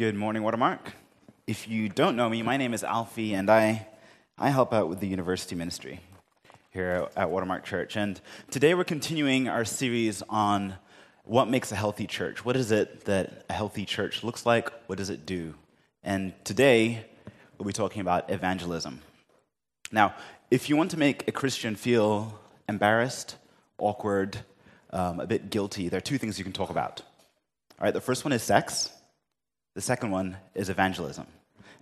Good morning, Watermark. If you don't know me, my name is Alfie, and I, I help out with the university ministry here at Watermark Church. And today we're continuing our series on what makes a healthy church. What is it that a healthy church looks like? What does it do? And today we'll be talking about evangelism. Now, if you want to make a Christian feel embarrassed, awkward, um, a bit guilty, there are two things you can talk about. All right, the first one is sex. The second one is evangelism.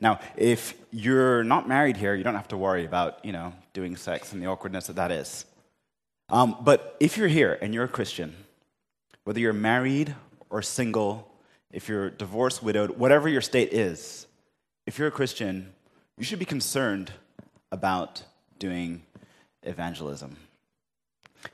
Now, if you're not married here, you don't have to worry about, you know, doing sex and the awkwardness that that is. Um, but if you're here and you're a Christian, whether you're married or single, if you're divorced, widowed, whatever your state is, if you're a Christian, you should be concerned about doing evangelism.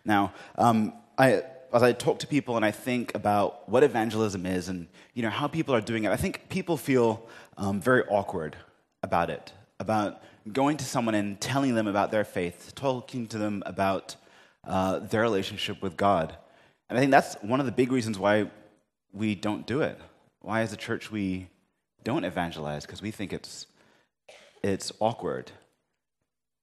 Now, um, I, as I talk to people and I think about what evangelism is and you know how people are doing it, I think people feel um, very awkward about it, about going to someone and telling them about their faith, talking to them about uh, their relationship with God. And I think that's one of the big reasons why we don't do it. Why, as a church, we don't evangelize because we think it's it's awkward.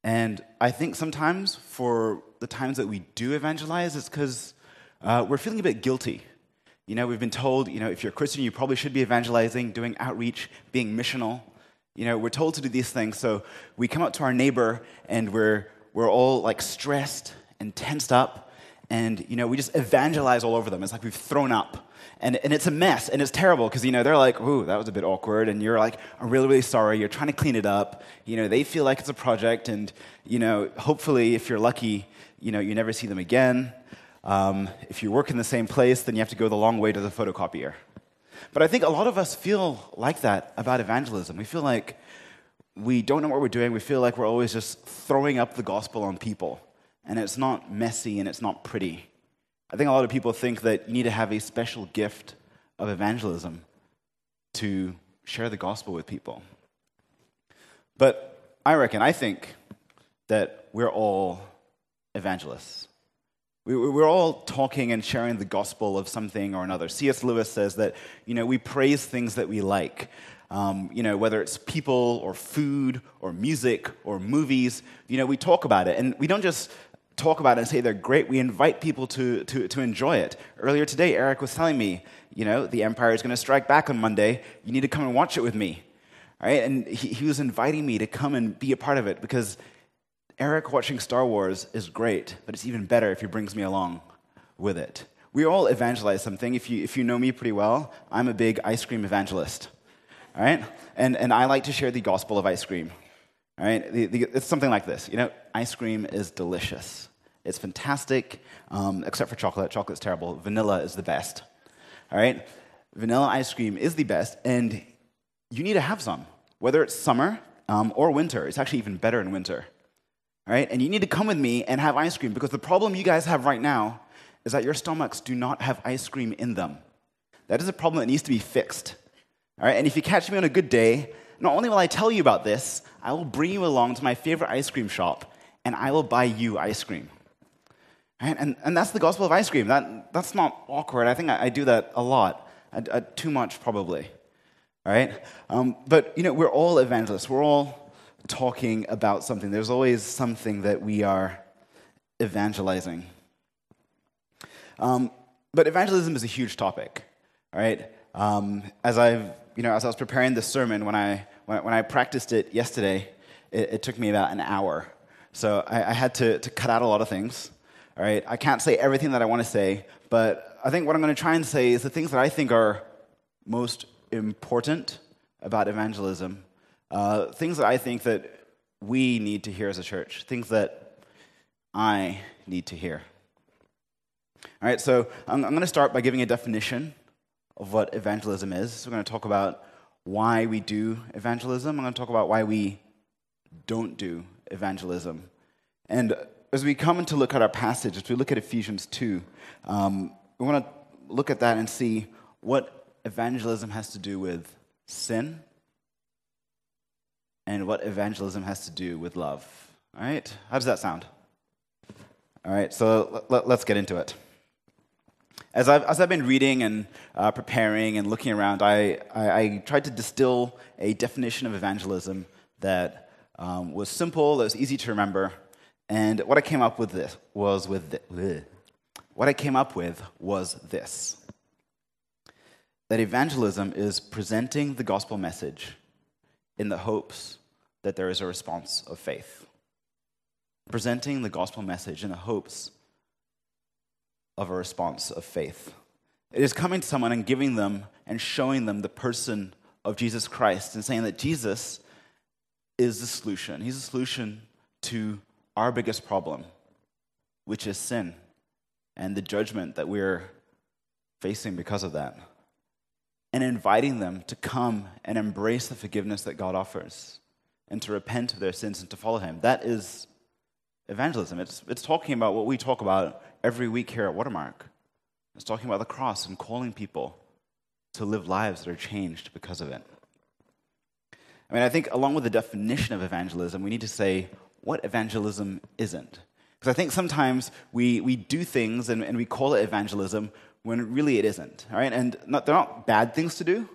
And I think sometimes for the times that we do evangelize, it's because uh, we're feeling a bit guilty. You know, we've been told, you know, if you're a Christian, you probably should be evangelizing, doing outreach, being missional. You know, we're told to do these things. So we come up to our neighbor and we're, we're all like stressed and tensed up. And, you know, we just evangelize all over them. It's like we've thrown up. And, and it's a mess and it's terrible because, you know, they're like, ooh, that was a bit awkward. And you're like, I'm really, really sorry. You're trying to clean it up. You know, they feel like it's a project. And, you know, hopefully, if you're lucky, you know, you never see them again. Um, if you work in the same place, then you have to go the long way to the photocopier. But I think a lot of us feel like that about evangelism. We feel like we don't know what we're doing. We feel like we're always just throwing up the gospel on people. And it's not messy and it's not pretty. I think a lot of people think that you need to have a special gift of evangelism to share the gospel with people. But I reckon, I think that we're all evangelists. We're all talking and sharing the gospel of something or another. C.S. Lewis says that, you know, we praise things that we like. Um, you know, whether it's people or food or music or movies, you know, we talk about it. And we don't just talk about it and say they're great. We invite people to, to, to enjoy it. Earlier today, Eric was telling me, you know, the Empire is going to strike back on Monday. You need to come and watch it with me. All right? And he, he was inviting me to come and be a part of it because Eric watching Star Wars is great, but it's even better if he brings me along with it. We all evangelize something. If you, if you know me pretty well, I'm a big ice cream evangelist. All right? And, and I like to share the gospel of ice cream. All right? The, the, it's something like this. You know, ice cream is delicious. It's fantastic, um, except for chocolate. Chocolate's terrible. Vanilla is the best. All right? Vanilla ice cream is the best, and you need to have some. Whether it's summer um, or winter, it's actually even better in winter. All right? And you need to come with me and have ice cream because the problem you guys have right now is that your stomachs do not have ice cream in them. That is a problem that needs to be fixed. All right? And if you catch me on a good day, not only will I tell you about this, I will bring you along to my favorite ice cream shop and I will buy you ice cream. Right? And, and that's the gospel of ice cream. That, that's not awkward. I think I, I do that a lot, I, I, too much probably. All right? Um, but, you know, we're all evangelists. We're all talking about something. There's always something that we are evangelizing. Um, but evangelism is a huge topic, right? Um, as I've, you know, as I was preparing this sermon, when I when, when I practiced it yesterday, it, it, took me about an hour. So I, I had to, to cut out a lot of things. All right, I can't say everything that I want to say, but I think what I'm going to try and say is the things that I think are most important about evangelism uh, things that I think that we need to hear as a church, things that I need to hear. All right, so I'm, I'm going to start by giving a definition of what evangelism is. So we're going to talk about why we do evangelism. I'm going to talk about why we don't do evangelism. And as we come to look at our passage, as we look at Ephesians 2, um, we want to look at that and see what evangelism has to do with sin and what evangelism has to do with love. All right? How does that sound? All right, so let, us get into it. As I've, as I've been reading and uh, preparing and looking around, I, I, I, tried to distill a definition of evangelism that um, was simple, that was easy to remember. And what I came up with this was with this. what I came up with was this: that evangelism is presenting the gospel message in the hopes that there is a response of faith. Presenting the gospel message in the hopes of a response of faith. It is coming to someone and giving them and showing them the person of Jesus Christ and saying that Jesus is the solution. He's the solution to our biggest problem, which is sin and the judgment that we're facing because of that. And inviting them to come and embrace the forgiveness that God offers and to repent of their sins and to follow Him. That is evangelism. It's, it's talking about what we talk about every week here at Watermark. It's talking about the cross and calling people to live lives that are changed because of it. I mean, I think along with the definition of evangelism, we need to say what evangelism isn't. Because I think sometimes we, we do things and, and we call it evangelism when really it isn't, all right? And not, they're not bad things to do.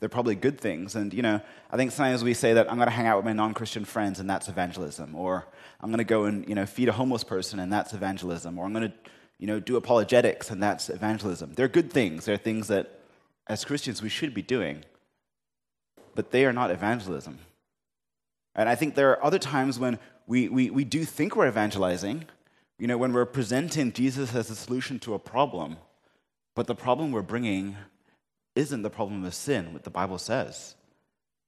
They're probably good things. And, you know, I think sometimes we say that I'm going to hang out with my non-Christian friends and that's evangelism. Or I'm going to go and, you know, feed a homeless person and that's evangelism. Or I'm going to, you know, do apologetics and that's evangelism. They're good things. They're things that, as Christians, we should be doing. But they are not evangelism. And I think there are other times when we, we, we do think we're evangelizing, you know, when we're presenting Jesus as a solution to a problem, but the problem we're bringing isn't the problem of sin, what the Bible says.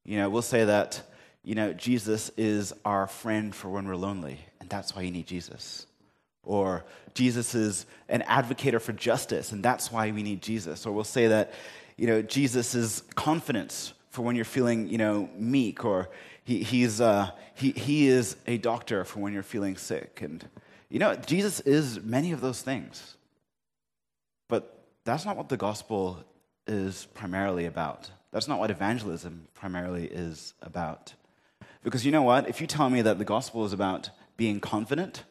You know, we'll say that, you know, Jesus is our friend for when we're lonely, and that's why you need Jesus. Or Jesus is an advocate for justice, and that's why we need Jesus. Or we'll say that, you know, Jesus is confidence for when you're feeling, you know, meek, or he, he's, uh, he, he is a doctor for when you're feeling sick. And, you know, Jesus is many of those things. But that's not what the gospel is primarily about. That's not what evangelism primarily is about. Because you know what? If you tell me that the gospel is about being confident,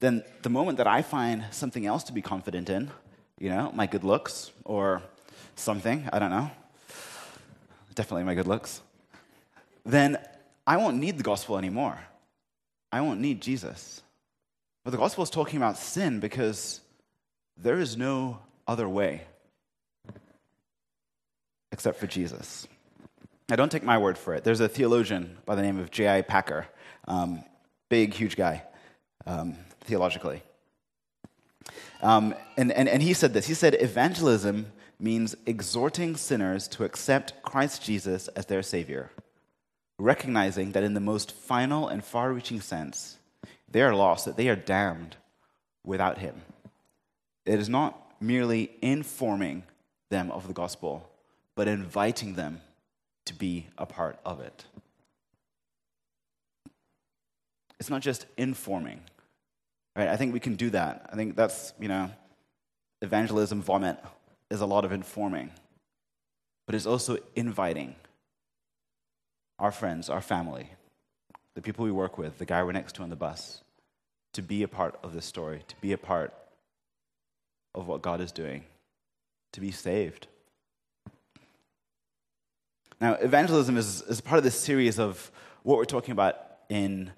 then the moment that I find something else to be confident in, you know, my good looks or something, I don't know, definitely my good looks, then I won't need the gospel anymore. I won't need Jesus. But the gospel is talking about sin because there is no other way except for Jesus. Now, don't take my word for it. There's a theologian by the name of J.I. Packer, um, big, huge guy, um, theologically. Um, and, and, and he said this He said, Evangelism means exhorting sinners to accept Christ Jesus as their Savior, recognizing that in the most final and far reaching sense, they are lost, that they are damned without Him. It is not merely informing them of the gospel, but inviting them to be a part of it. It's not just informing, right? I think we can do that. I think that's, you know, evangelism vomit is a lot of informing, but it's also inviting our friends, our family, the people we work with, the guy we're next to on the bus, to be a part of this story, to be a part of what God is doing, to be saved. Now, evangelism is, is part of this series of what we're talking about in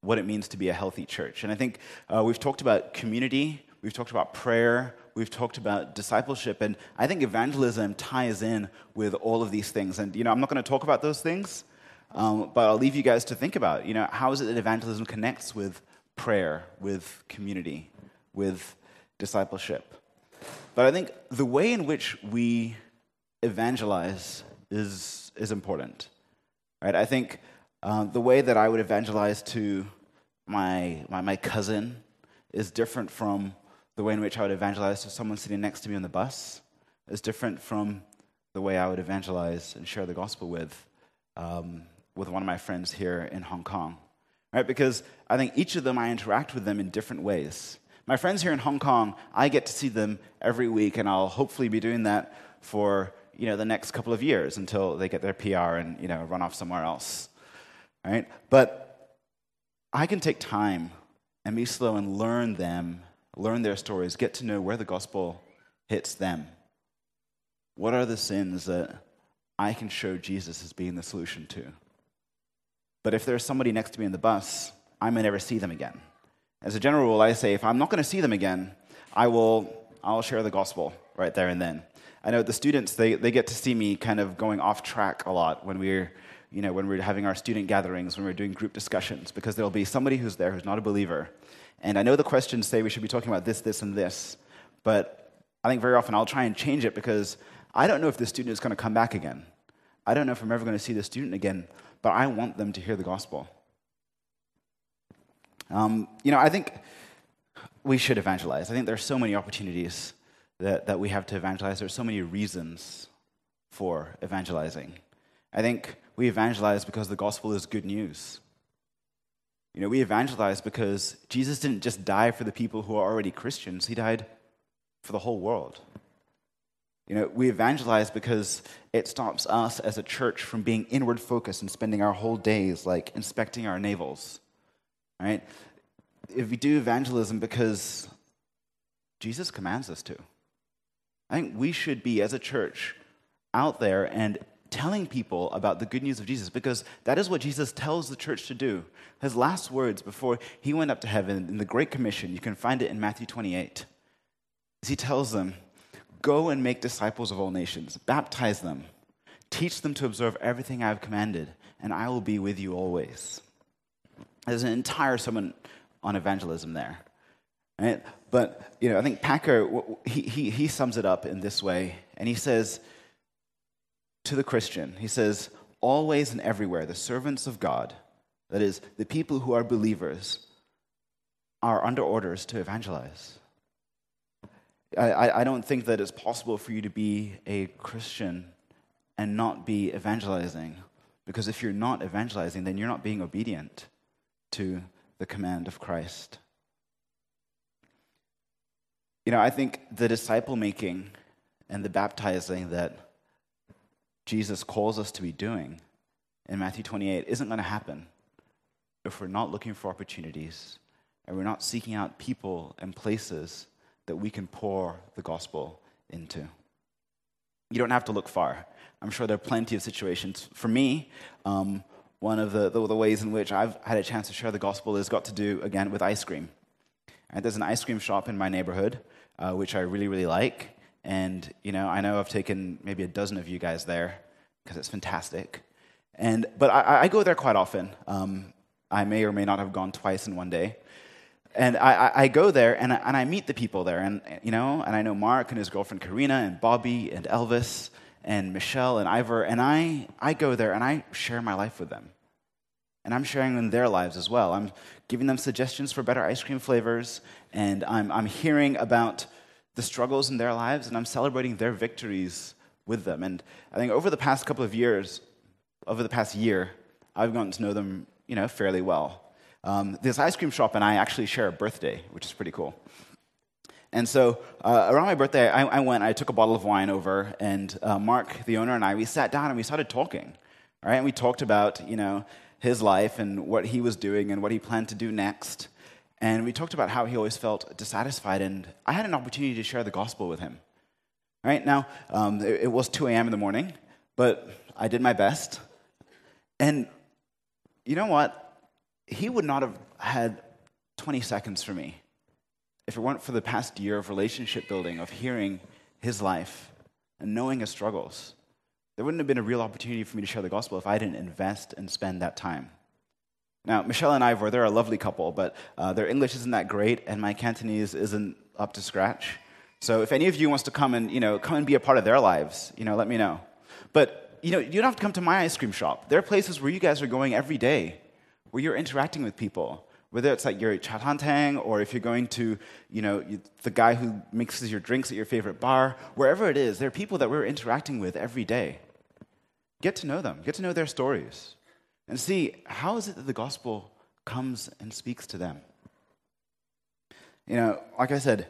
what it means to be a healthy church. And I think uh, we've talked about community, we've talked about prayer, we've talked about discipleship, and I think evangelism ties in with all of these things. And, you know, I'm not going to talk about those things, um, but I'll leave you guys to think about, you know, how is it that evangelism connects with prayer, with community, with discipleship? But I think the way in which we evangelize is, is important. Right? I think uh, the way that I would evangelize to my, my, my cousin is different from the way in which I would evangelize to someone sitting next to me on the bus, is different from the way I would evangelize and share the gospel with, um, with one of my friends here in Hong Kong. Right? Because I think each of them, I interact with them in different ways. My friends here in Hong Kong, I get to see them every week, and I'll hopefully be doing that for you know, the next couple of years until they get their PR and, you know, run off somewhere else. Right? But I can take time and be slow and learn them, learn their stories, get to know where the gospel hits them? What are the sins that I can show Jesus as being the solution to? But if there's somebody next to me in the bus, I may never see them again. As a general rule, I say if I'm not going to see them again, I will I'll share the gospel right there and then. I know the students they, they get to see me kind of going off track a lot when we're you know when we're having our student gatherings, when we're doing group discussions, because there'll be somebody who's there who's not a believer. And I know the questions say we should be talking about this, this, and this, but I think very often I'll try and change it because I don't know if the student is going to come back again. I don't know if I'm ever going to see the student again, but I want them to hear the gospel. Um, you know, I think we should evangelize. I think there are so many opportunities that, that we have to evangelize. There are so many reasons for evangelizing. I think we evangelize because the gospel is good news. You know, we evangelize because Jesus didn't just die for the people who are already Christians, he died for the whole world. You know, we evangelize because it stops us as a church from being inward focused and spending our whole days like inspecting our navels. Right? If we do evangelism because Jesus commands us to. I think we should be, as a church, out there and telling people about the good news of Jesus because that is what Jesus tells the church to do. His last words before he went up to heaven in the Great Commission, you can find it in Matthew 28, he tells them, Go and make disciples of all nations, baptize them, teach them to observe everything I have commanded, and I will be with you always. There's an entire sermon on evangelism there. Right? But you know, I think Packer he, he, he sums it up in this way, and he says to the Christian, he says, always and everywhere, the servants of God, that is, the people who are believers, are under orders to evangelize. I, I don't think that it's possible for you to be a Christian and not be evangelizing. Because if you're not evangelizing, then you're not being obedient to the command of Christ. You know, I think the disciple making and the baptizing that Jesus calls us to be doing in Matthew 28 isn't going to happen if we're not looking for opportunities and we're not seeking out people and places that we can pour the gospel into. You don't have to look far. I'm sure there are plenty of situations. For me, um, one of the, the, the, ways in which I've had a chance to share the gospel has got to do, again, with ice cream. And there's an ice cream shop in my neighborhood, uh, which I really, really like. And, you know, I know I've taken maybe a dozen of you guys there because it's fantastic. And, but I, I go there quite often. Um, I may or may not have gone twice in one day. And I, I go there and I, and I meet the people there. And, you know, and I know Mark and his girlfriend Karina and Bobby and Elvis and Michelle and Ivor. And I, I go there and I share my life with them. And I'm sharing in their lives as well. I'm giving them suggestions for better ice cream flavors. And I'm, I'm hearing about the struggles in their lives, and I'm celebrating their victories with them. And I think over the past couple of years, over the past year, I've gotten to know them, you know, fairly well. Um, this ice cream shop and I actually share a birthday, which is pretty cool. And so uh, around my birthday, I, I, went, I took a bottle of wine over, and uh, Mark, the owner, and I, we sat down and we started talking. Right? And we talked about, you know, his life and what he was doing and what he planned to do next. And we talked about how he always felt dissatisfied, and I had an opportunity to share the gospel with him. Right now, um, it, it was 2 a.m. in the morning, but I did my best. And you know what? He would not have had 20 seconds for me if it weren't for the past year of relationship building, of hearing his life and knowing his struggles. There wouldn't have been a real opportunity for me to share the gospel if I didn't invest and spend that time. Now, Michelle and Ivor, they're a lovely couple, but uh, their English isn't that great, and my Cantonese isn't up to scratch. So if any of you wants to come and, you know, come and be a part of their lives, you know, let me know. But, you know, you don't have to come to my ice cream shop. There are places where you guys are going every day, where you're interacting with people. Whether it's like you're at cha chaan teng or if you're going to, you know, the guy who mixes your drinks at your favorite bar, wherever it is, there are people that we're interacting with every day. Get to know them, get to know their stories and see how is it that the gospel comes and speaks to them. You know, like I said,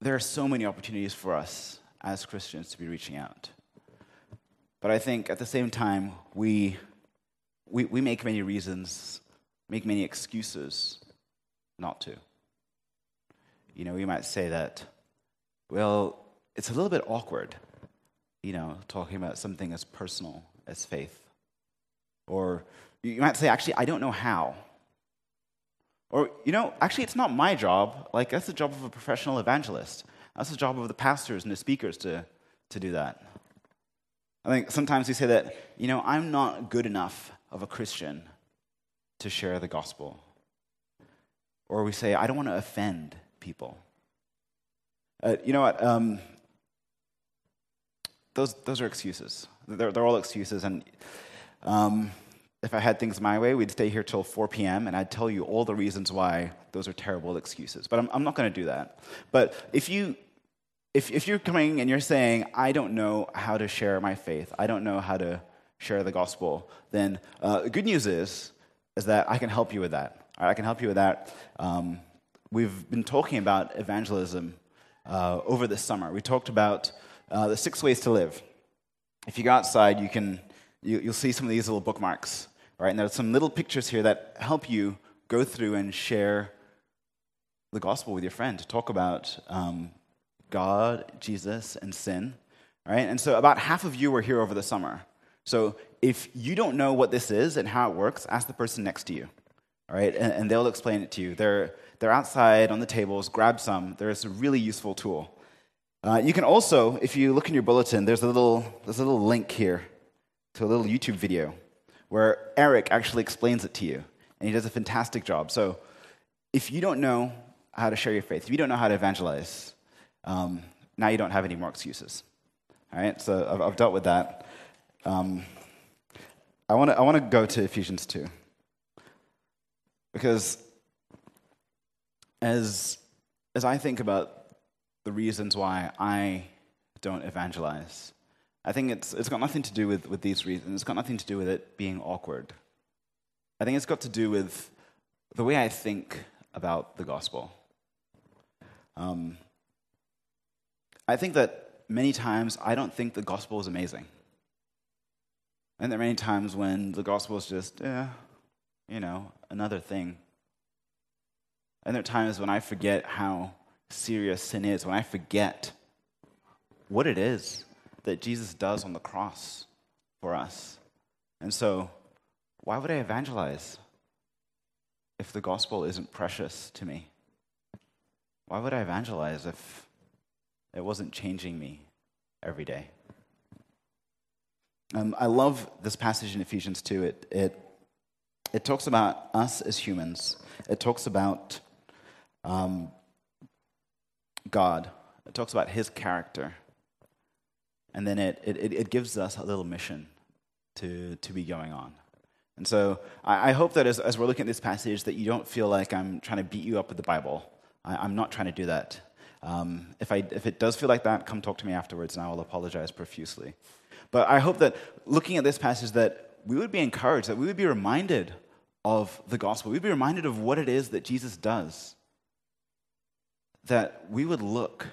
there are so many opportunities for us as Christians to be reaching out. But I think at the same time, we, we, we make many reasons, make many excuses not to. You know, we might say that, well, it's a little bit awkward, you know, talking about something as personal as faith. Or you might say, actually, I don't know how. Or, you know, actually, it's not my job. Like, that's the job of a professional evangelist. That's the job of the pastors and the speakers to, to do that. I think sometimes we say that, you know, I'm not good enough of a Christian to share the gospel. Or we say, I don't want to offend people. Uh, you know what? Um, those, those are excuses. They're, they're all excuses. And um, if I had things my way, we'd stay here till 4 p.m. and I'd tell you all the reasons why those are terrible excuses. But I'm, I'm not going to do that. But if you if, if you're coming and you're saying, I don't know how to share my faith, I don't know how to share the gospel, then uh, the good news is, is that I can help you with that. I can help you with that. Um, we've been talking about evangelism uh, over this summer. We talked about uh, the six ways to live. If you go outside, you can, you, you'll see some of these little bookmarks, right? And there's some little pictures here that help you go through and share the gospel with your friend. To talk about um, God, Jesus, and sin. Right? And so about half of you were here over the summer. So if you don't know what this is and how it works, ask the person next to you. All right? And, and they'll explain it to you. They're, they're outside on the tables. Grab some. There's a really useful tool. Uh, you can also, if you look in your bulletin, there's a little, there's a little link here to a little YouTube video where Eric actually explains it to you. And he does a fantastic job. So if you don't know how to share your faith, if you don't know how to evangelize, um, now you don't have any more excuses. All right, so I've, I've dealt with that. Um, I want to I wanna go to Ephesians 2. Because as, as I think about the reasons why I don't evangelize, I think it's, it's got nothing to do with, with these reasons. It's got nothing to do with it being awkward. I think it's got to do with the way I think about the gospel. Um, I think that many times I don't think the gospel is amazing. And there are many times when the gospel is just, yeah, you know, another thing. And there are times when I forget how serious sin is, when I forget what it is that Jesus does on the cross for us. And so, why would I evangelize if the gospel isn't precious to me? Why would I evangelize if it wasn't changing me every day. Um, I love this passage in Ephesians 2. It, it, it talks about us as humans, it talks about um, God, it talks about his character. And then it, it, it gives us a little mission to, to be going on. And so I, I hope that as, as we're looking at this passage, that you don't feel like I'm trying to beat you up with the Bible. I, I'm not trying to do that. Um, if, I, if it does feel like that, come talk to me afterwards and I will apologize profusely. But I hope that looking at this passage that we would be encouraged, that we would be reminded of the gospel. We'd be reminded of what it is that Jesus does. That we would look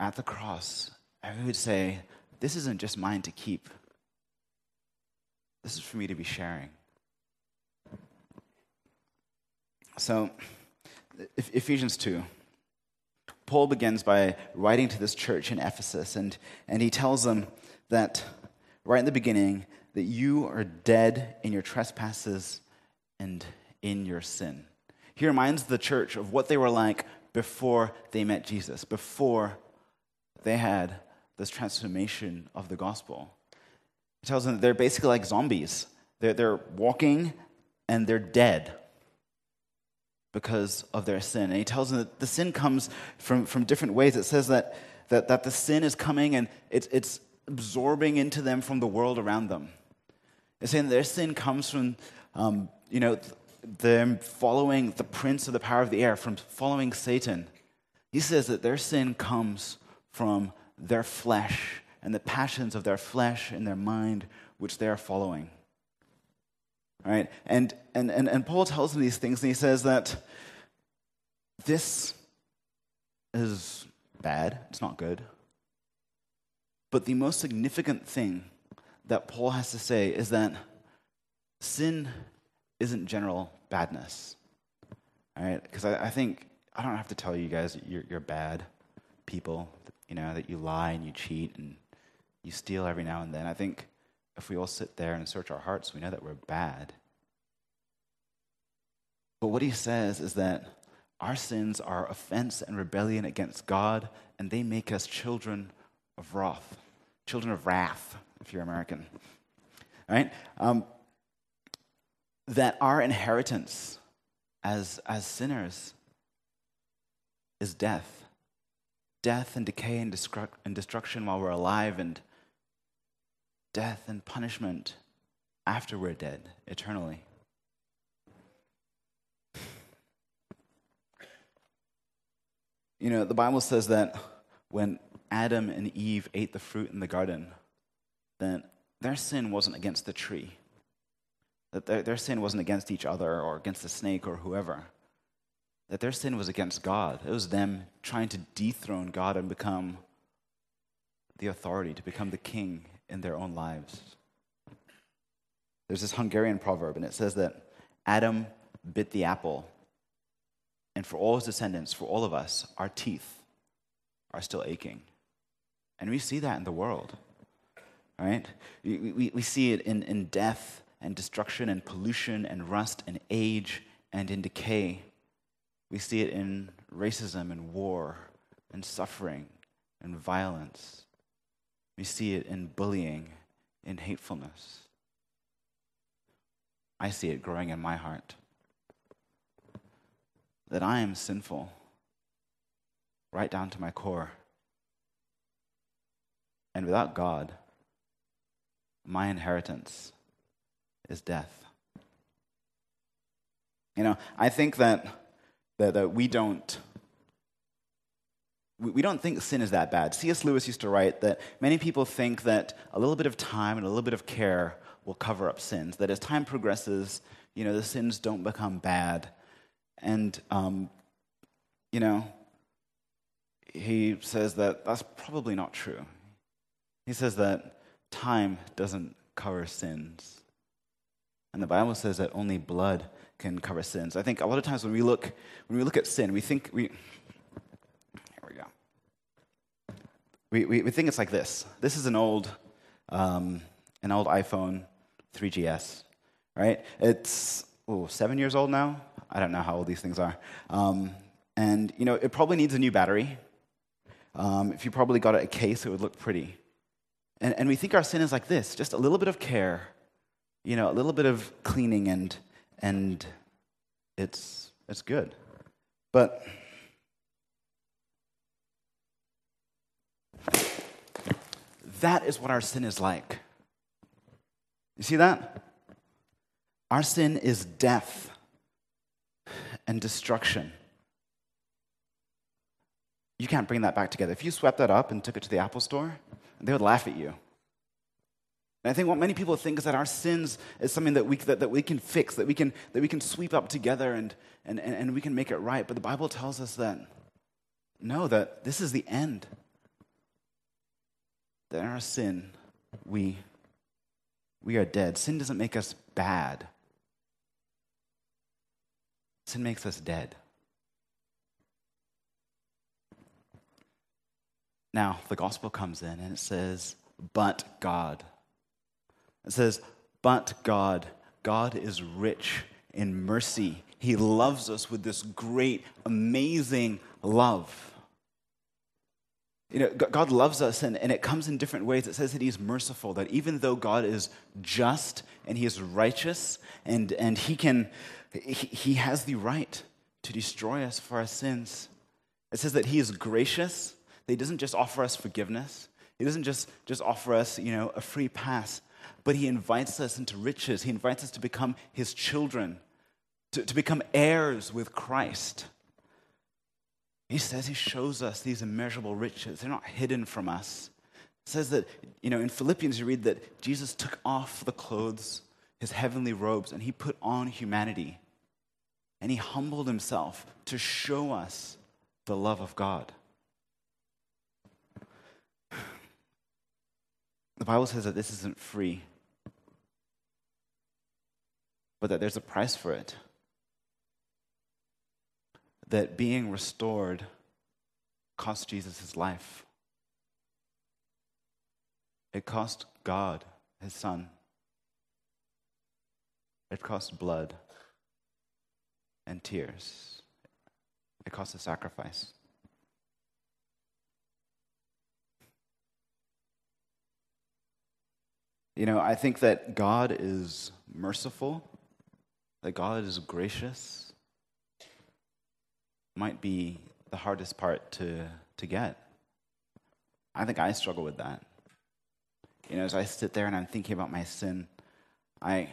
at the cross and we would say, This isn't just mine to keep, this is for me to be sharing. So, Ephesians 2. Paul begins by writing to this church in Ephesus, and, and he tells them that right in the beginning, that you are dead in your trespasses and in your sin. He reminds the church of what they were like before they met Jesus, before they had this transformation of the gospel. He tells them that they're basically like zombies. They're, they're walking and they're dead because of their sin. And he tells them that the sin comes from, from different ways. It says that, that, that the sin is coming and it's, it's absorbing into them from the world around them. It's saying their sin comes from, um, you know, them following the prince of the power of the air, from following Satan. He says that their sin comes from their flesh and the passions of their flesh and their mind, which they are following. Right? And, and, and, and Paul tells them these things, and he says that this is bad, it's not good. But the most significant thing that Paul has to say is that sin isn't general badness. All right? Because I, I, think, I don't have to tell you guys you're, you're bad people. you know, that you lie and you cheat and you steal every now and then. I think if we all sit there and search our hearts, we know that we're bad. But what he says is that our sins are offense and rebellion against God, and they make us children of wrath, children of wrath, if you're American. Right? Um, that our inheritance as, as sinners is death. Death and decay and, and destruction while we're alive, and death and punishment after we're dead eternally. You know, the Bible says that when Adam and Eve ate the fruit in the garden, then their sin wasn't against the tree. That their, their sin wasn't against each other or against the snake or whoever. That their sin was against God. It was them trying to dethrone God and become the authority, to become the king in their own lives. There's this Hungarian proverb, and it says that Adam bit the apple, and for all his descendants, for all of us, our teeth are still aching. And we see that in the world, right? We, we, we see it in, in death and destruction and pollution and rust and age and in decay. We see it in racism and war and suffering and violence. We see it in bullying, in hatefulness. I see it growing in my heart that I am sinful right down to my core. And without God, my inheritance is death. You know, I think that, that, that we don't we don't think sin is that bad. C.S. Lewis used to write that many people think that a little bit of time and a little bit of care will cover up sins. That as time progresses, you know, the sins don't become bad. And, um, you know, he says that that's probably not true. He says that time doesn't cover sins. And the Bible says that only blood can cover sins. I think a lot of times when we look when we look at sin, we think we here we go. We, we, we think it's like this. This is an old um, an old iPhone 3GS, right? It's oh, seven years old now. I don't know how old these things are. Um, and you know, it probably needs a new battery. Um, if you probably got it a case, it would look pretty. And, and we think our sin is like this just a little bit of care, you know, a little bit of cleaning, and, and it's, it's good. But that is what our sin is like. You see that? Our sin is death and destruction. You can't bring that back together. If you swept that up and took it to the Apple store, they would laugh at you. And I think what many people think is that our sins is something that we, that, that we can fix, that we can, that we can sweep up together and, and, and, we can make it right. But the Bible tells us that no, that this is the end. That in our sin, we, we are dead. Sin doesn't make us bad, sin makes us dead. Now, the gospel comes in and it says, but God. It says, but God. God is rich in mercy. He loves us with this great, amazing love. You know, God loves us, and, and it comes in different ways. It says that He's merciful, that even though God is just and He is righteous, and, and He can, he, he has the right to destroy us for our sins. It says that He is gracious, that he doesn't just offer us forgiveness. He doesn't just, just offer us, you know, a free pass, but he invites us into riches. He invites us to become his children, to, to become heirs with Christ. He says he shows us these immeasurable riches. They're not hidden from us. It says that, you know, in Philippians you read that Jesus took off the clothes, his heavenly robes, and he put on humanity. And he humbled himself to show us the love of God. The Bible says that this isn't free, but that there's a price for it. That being restored cost Jesus his life It cost God, his son. It cost blood and tears. It cost a sacrifice. You know, I think that God is merciful, that God is gracious, might be the hardest part to, to get. I think I struggle with that. You know, as I sit there and I'm thinking about my sin, I,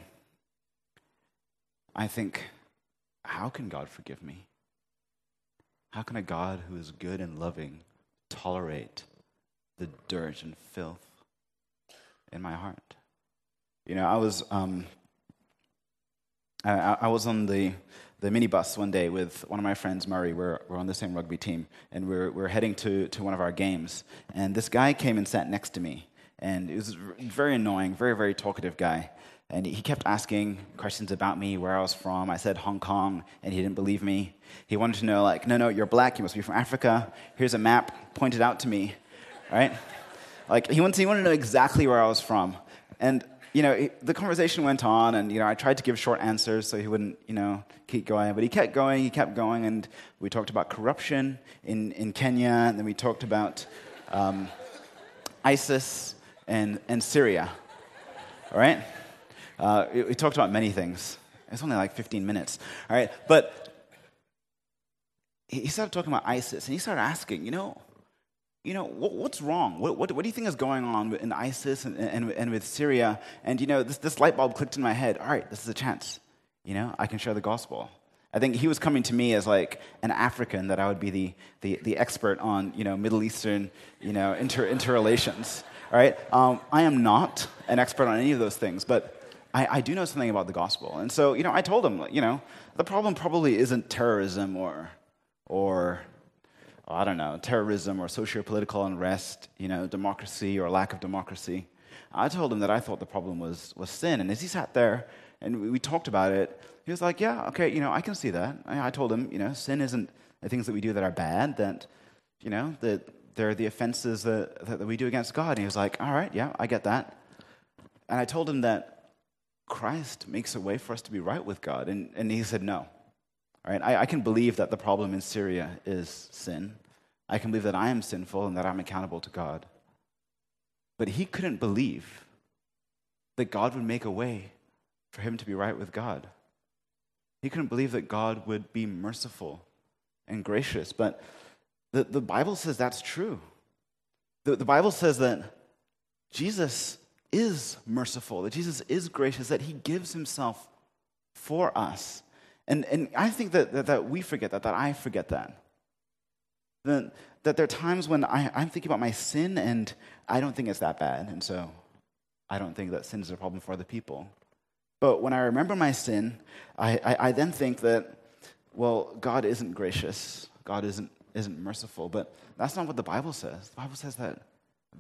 I think, how can God forgive me? How can a God who is good and loving tolerate the dirt and filth in my heart? You know, I was um, I, I was on the the minibus one day with one of my friends, Murray. We're, we're on the same rugby team, and we're, we're heading to, to one of our games. And this guy came and sat next to me, and it was very annoying, very, very talkative guy. And he kept asking questions about me, where I was from. I said Hong Kong, and he didn't believe me. He wanted to know, like, no, no, you're black, you must be from Africa. Here's a map pointed out to me, right? Like, he wanted, he wanted to know exactly where I was from. And you know, the conversation went on, and you know, I tried to give short answers so he wouldn't, you know, keep going. But he kept going, he kept going, and we talked about corruption in, in Kenya, and then we talked about um, ISIS and, and Syria. All right? Uh, we, we talked about many things. It's only like 15 minutes. All right? But he started talking about ISIS, and he started asking, you know, you know, what, what's wrong? What, what, what, do you think is going on in ISIS and, and, and with Syria? And, you know, this, this light bulb clicked in my head. All right, this is a chance. You know, I can share the gospel. I think he was coming to me as like an African, that I would be the, the, the expert on, you know, Middle Eastern, you know, inter, interrelations. All right? Um, I am not an expert on any of those things, but I, I do know something about the gospel. And so, you know, I told him, you know, the problem probably isn't terrorism or, or I don't know, terrorism or socio-political unrest, you know, democracy or lack of democracy. I told him that I thought the problem was, was sin. And as he sat there and we, we talked about it, he was like, yeah, okay, you know, I can see that. I, I, told him, you know, sin isn't the things that we do that are bad, that, you know, that they're the offenses that, that we do against God. And he was like, all right, yeah, I get that. And I told him that Christ makes a way for us to be right with God. And, and he said, no. All right, I, I can believe that the problem in Syria is sin. I can believe that I am sinful and that I'm accountable to God. But he couldn't believe that God would make a way for him to be right with God. He couldn't believe that God would be merciful and gracious. But the, the Bible says that's true. The, the Bible says that Jesus is merciful, that Jesus is gracious, that he gives himself for us. And, and I think that, that, that we forget that, that I forget that. That, that there are times when I, I'm thinking about my sin and I don't think it's that bad. And so I don't think that sin is a problem for other people. But when I remember my sin, I, I, I then think that, well, God isn't gracious, God isn't, isn't merciful. But that's not what the Bible says. The Bible says that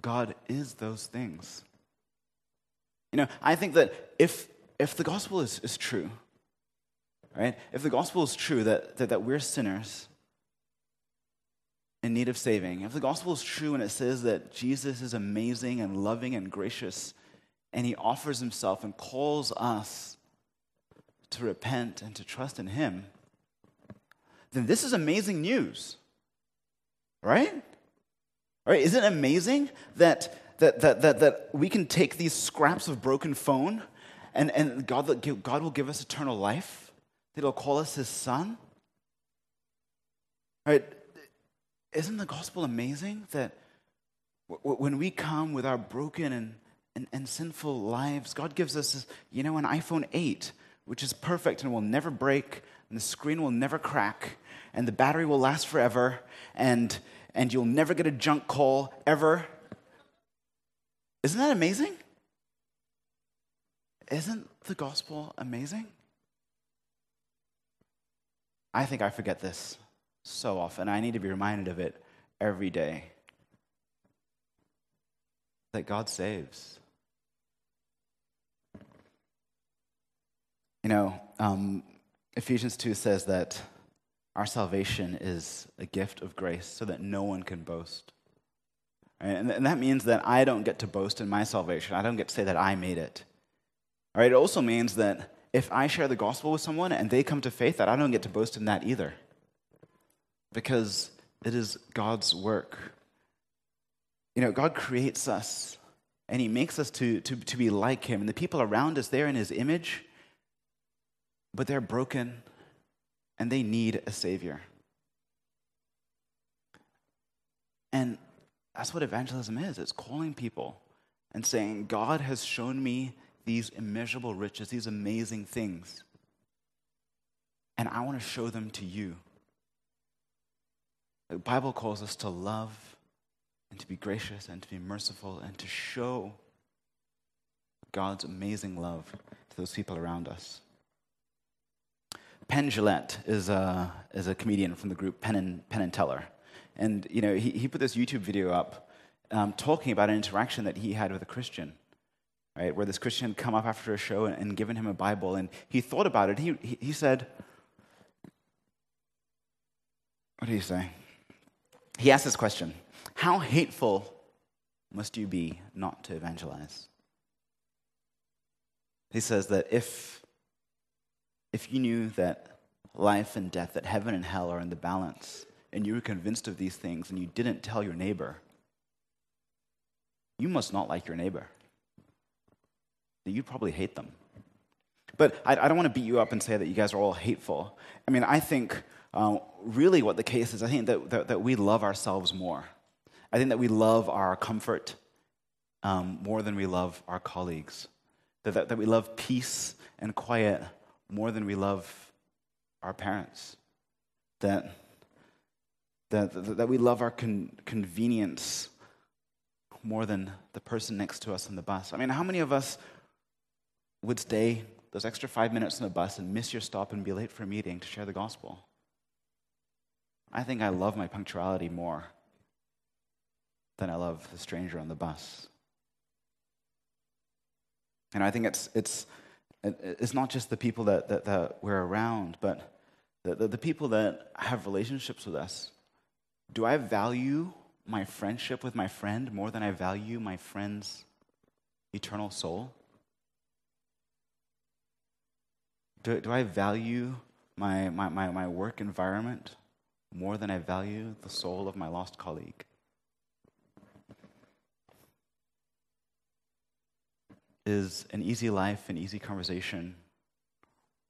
God is those things. You know, I think that if, if the gospel is, is true, right? If the gospel is true that, that, that we're sinners in need of saving, if the gospel is true and it says that Jesus is amazing and loving and gracious, and he offers himself and calls us to repent and to trust in him, then this is amazing news. Right? Right? Isn't it amazing that, that, that, that, that we can take these scraps of broken phone and, and God, God will give us eternal life? That he'll call us his son? Right? Isn't the gospel amazing that when we come with our broken and, and, and sinful lives, God gives us, this, you know, an iPhone 8, which is perfect and will never break, and the screen will never crack, and the battery will last forever, and, and you'll never get a junk call ever. Isn't that amazing? Isn't the gospel amazing? I think I forget this so often. I need to be reminded of it every day. That God saves. You know, um, Ephesians 2 says that our salvation is a gift of grace so that no one can boast. And, and that means that I don't get to boast in my salvation. I don't get to say that I made it. All right? It also means that if I share the gospel with someone and they come to faith, that I don't get to boast in that either. Because it is God's work. You know, God creates us and He makes us to, to, to be like Him. And the people around us, they're in His image, but they're broken and they need a Savior. And that's what evangelism is it's calling people and saying, God has shown me these immeasurable riches, these amazing things, and I want to show them to you. The Bible calls us to love and to be gracious and to be merciful and to show God's amazing love to those people around us. Penn Jillette is a, is a comedian from the group Penn and, Penn and Teller. And, you know, he, he put this YouTube video up um, talking about an interaction that he had with a Christian, right? Where this Christian had come up after a show and, and given him a Bible. And he thought about it. He, he, he said, what did he say? He asked this question How hateful must you be not to evangelize? He says that if, if you knew that life and death, that heaven and hell are in the balance, and you were convinced of these things and you didn't tell your neighbor, you must not like your neighbor. You probably hate them. But I, I don't want to beat you up and say that you guys are all hateful. I mean, I think uh, really what the case is, I think that, that, that, we love ourselves more. I think that we love our comfort um, more than we love our colleagues. That, that, that we love peace and quiet more than we love our parents. That, that, that, that we love our con- convenience more than the person next to us on the bus. I mean, how many of us would stay those extra five minutes on the bus and miss your stop and be late for a meeting to share the gospel? I think I love my punctuality more than I love the stranger on the bus. And I think it's, it's, it's not just the people that, that, that we're around, but the, the, the people that have relationships with us. Do I value my friendship with my friend more than I value my friend's eternal soul? Do, do I value my, my, my, my work environment more than I value the soul of my lost colleague? Is an easy life, an easy conversation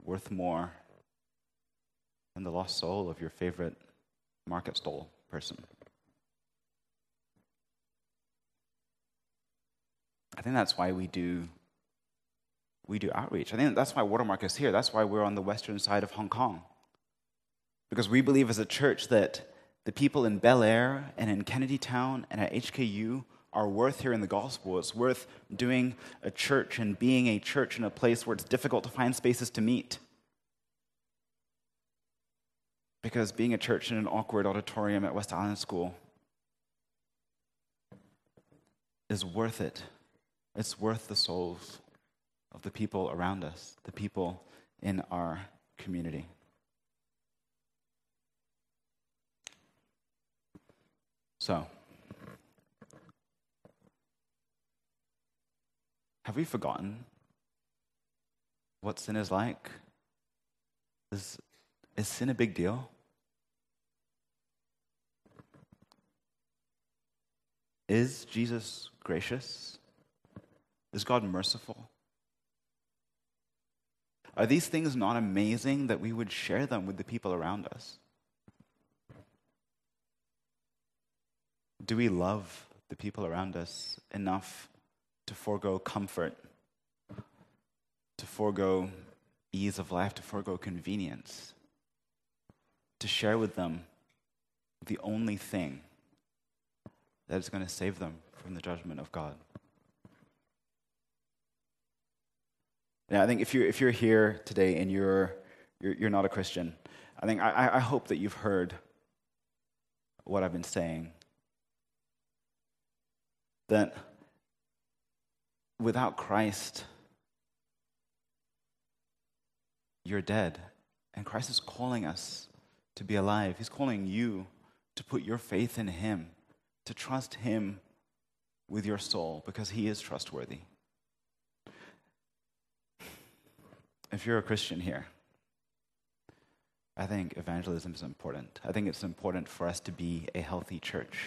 worth more than the lost soul of your favorite market stall person? I think that's why we do we do outreach. I think that's why Watermark is here. That's why we're on the western side of Hong Kong. Because we believe as a church that the people in Bel Air and in Kennedy Town and at HKU are worth hearing the gospel. It's worth doing a church and being a church in a place where it's difficult to find spaces to meet. Because being a church in an awkward auditorium at West Island School is worth it it's worth the souls of the people around us, the people in our community. So, have we forgotten what sin is like? Is, is sin a big deal? Is Jesus gracious? Is God merciful? Are these things not amazing that we would share them with the people around us? Do we love the people around us enough to forego comfort, to forego ease of life, to forego convenience, to share with them the only thing that is going to save them from the judgment of God? Yeah, I think if you're, if you're here today and you're, you're, you're not a Christian, I think I, I hope that you've heard what I've been saying. That without Christ, you're dead. And Christ is calling us to be alive. He's calling you to put your faith in Him, to trust Him with your soul because he is trustworthy. If you're a Christian here, I think evangelism is important. I think it's important for us to be a healthy church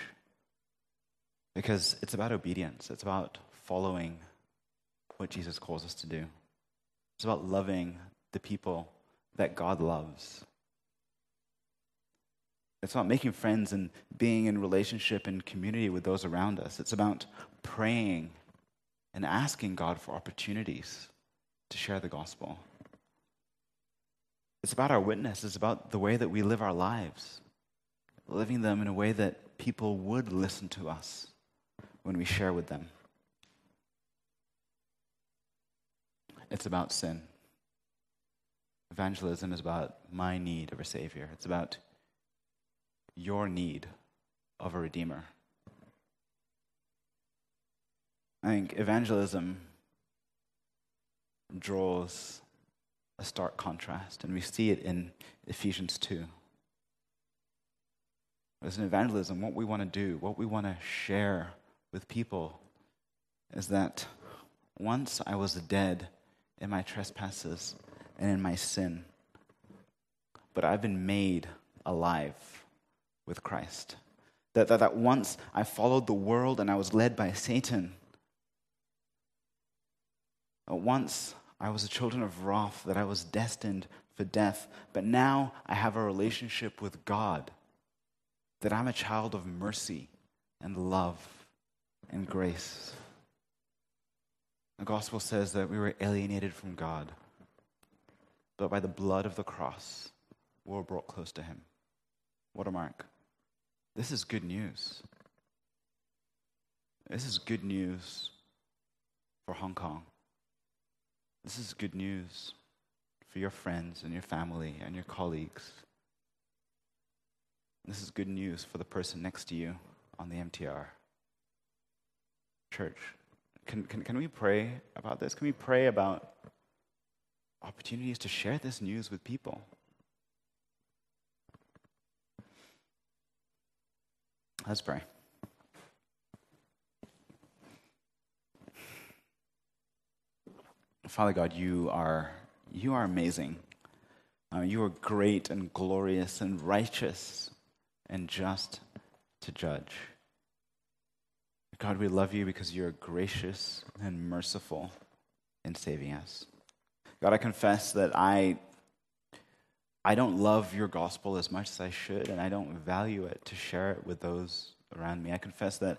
because it's about obedience, it's about following what Jesus calls us to do, it's about loving the people that God loves. It's about making friends and being in relationship and community with those around us. It's about praying and asking God for opportunities to share the gospel. It's about our witness. It's about the way that we live our lives, living them in a way that people would listen to us when we share with them. It's about sin. Evangelism is about my need of a Savior, it's about your need of a Redeemer. I think evangelism draws a stark contrast, and we see it in Ephesians 2. As an evangelism, what we want to do, what we want to share with people, is that once I was dead in my trespasses and in my sin, but I've been made alive with Christ. That, that, that once I followed the world and I was led by Satan. Once I was a children of wrath, that I was destined for death. But now I have a relationship with God, that I'm a child of mercy and love and grace. The gospel says that we were alienated from God, but by the blood of the cross, we were brought close to Him. What a mark. This is good news. This is good news for Hong Kong. This is good news for your friends and your family and your colleagues. This is good news for the person next to you on the MTR. Church, can, can, can we pray about this? Can we pray about opportunities to share this news with people? Let's pray. Father God, you are, you are amazing. Uh, you are great and glorious and righteous and just to judge. God, we love you because you're gracious and merciful in saving us. God, I confess that I, I don't love your gospel as much as I should, and I don't value it to share it with those around me. I confess that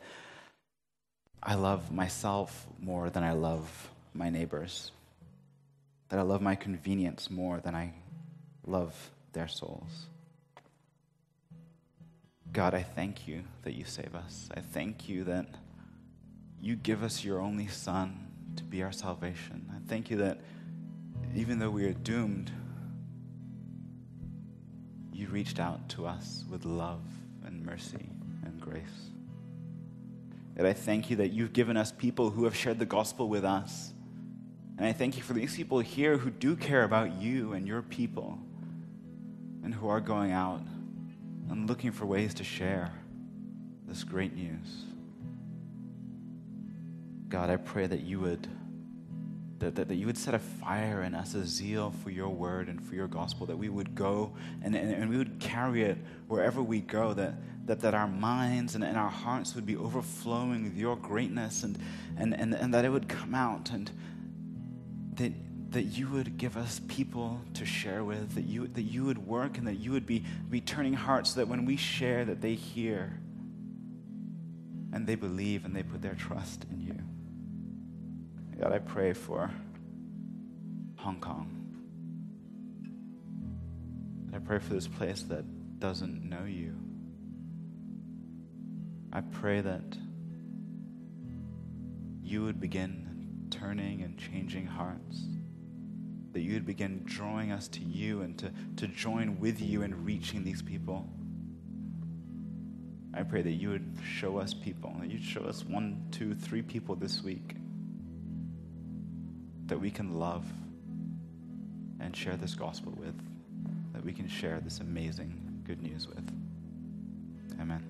I love myself more than I love my neighbors that I love my convenience more than I love their souls. God, I thank you that you save us. I thank you that you give us your only Son to be our salvation. I thank you that even though we are doomed, you reached out to us with love and mercy and grace. That I thank you that you've given us people who have shared the gospel with us and I thank you for these people here who do care about you and your people and who are going out and looking for ways to share this great news. God, I pray that you would that, that, that, you would set a fire in us, a zeal for your word and for your gospel, that we would go and, and, and we would carry it wherever we go, that, that, that our minds and, and our hearts would be overflowing with your greatness and, and, and, and that it would come out and that, that you would give us people to share with, that you, that you would work and that you would be, be turning hearts so that when we share, that they hear and they believe and they put their trust in you. God, I pray for Hong Kong. I pray for this place that doesn't know you. I pray that you would begin turning and changing hearts. That you would begin drawing us to you and to, to join with you in reaching these people. I pray that you would show us people, that you'd show us one, two, three people this week that we can love and share this gospel with, that we can share this amazing good news with. Amen.